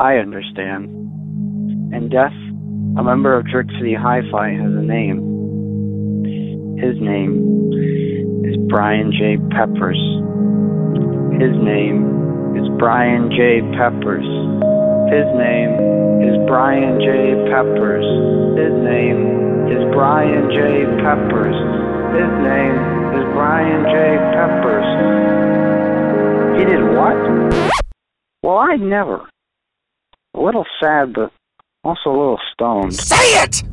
I understand. And Death, a member of Jerk City Hi-Fi, has a name. His name is Brian J. Peppers. His name is Brian J. Peppers. His name is Brian J. Peppers. His name is Brian J. Peppers. His name is Brian J. Peppers. He did what? Well, I never. A little sad, but also a little stoned. Say it!